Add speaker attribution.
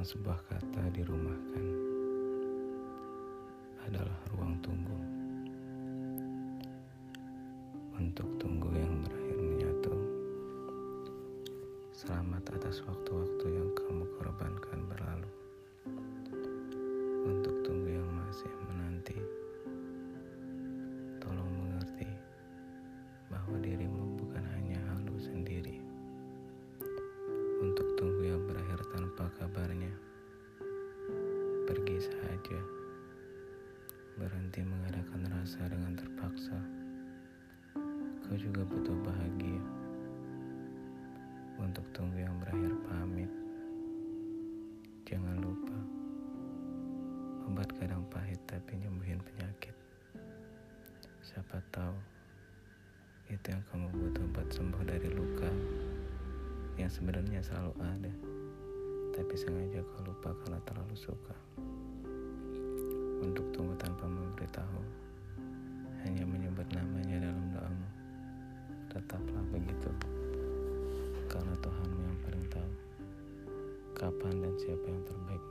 Speaker 1: tentang sebuah kata dirumahkan adalah ruang tunggu. Untuk tunggu yang berakhir menyatu. Selamat atas waktu-waktu yang kamu korbankan berlalu. Pergi saja. Berhenti mengadakan rasa dengan terpaksa. Kau juga butuh bahagia. Untuk tunggu yang berakhir pamit. Jangan lupa. Obat kadang pahit tapi nyembuhin penyakit. Siapa tahu itu yang kamu butuh buat sembuh dari luka yang sebenarnya selalu ada, tapi sengaja kau lupa karena terlalu suka. Untuk tunggu tanpa memberitahu, hanya menyebut namanya dalam doamu. Tetaplah begitu, karena Tuhanmu yang paling tahu kapan dan siapa yang terbaik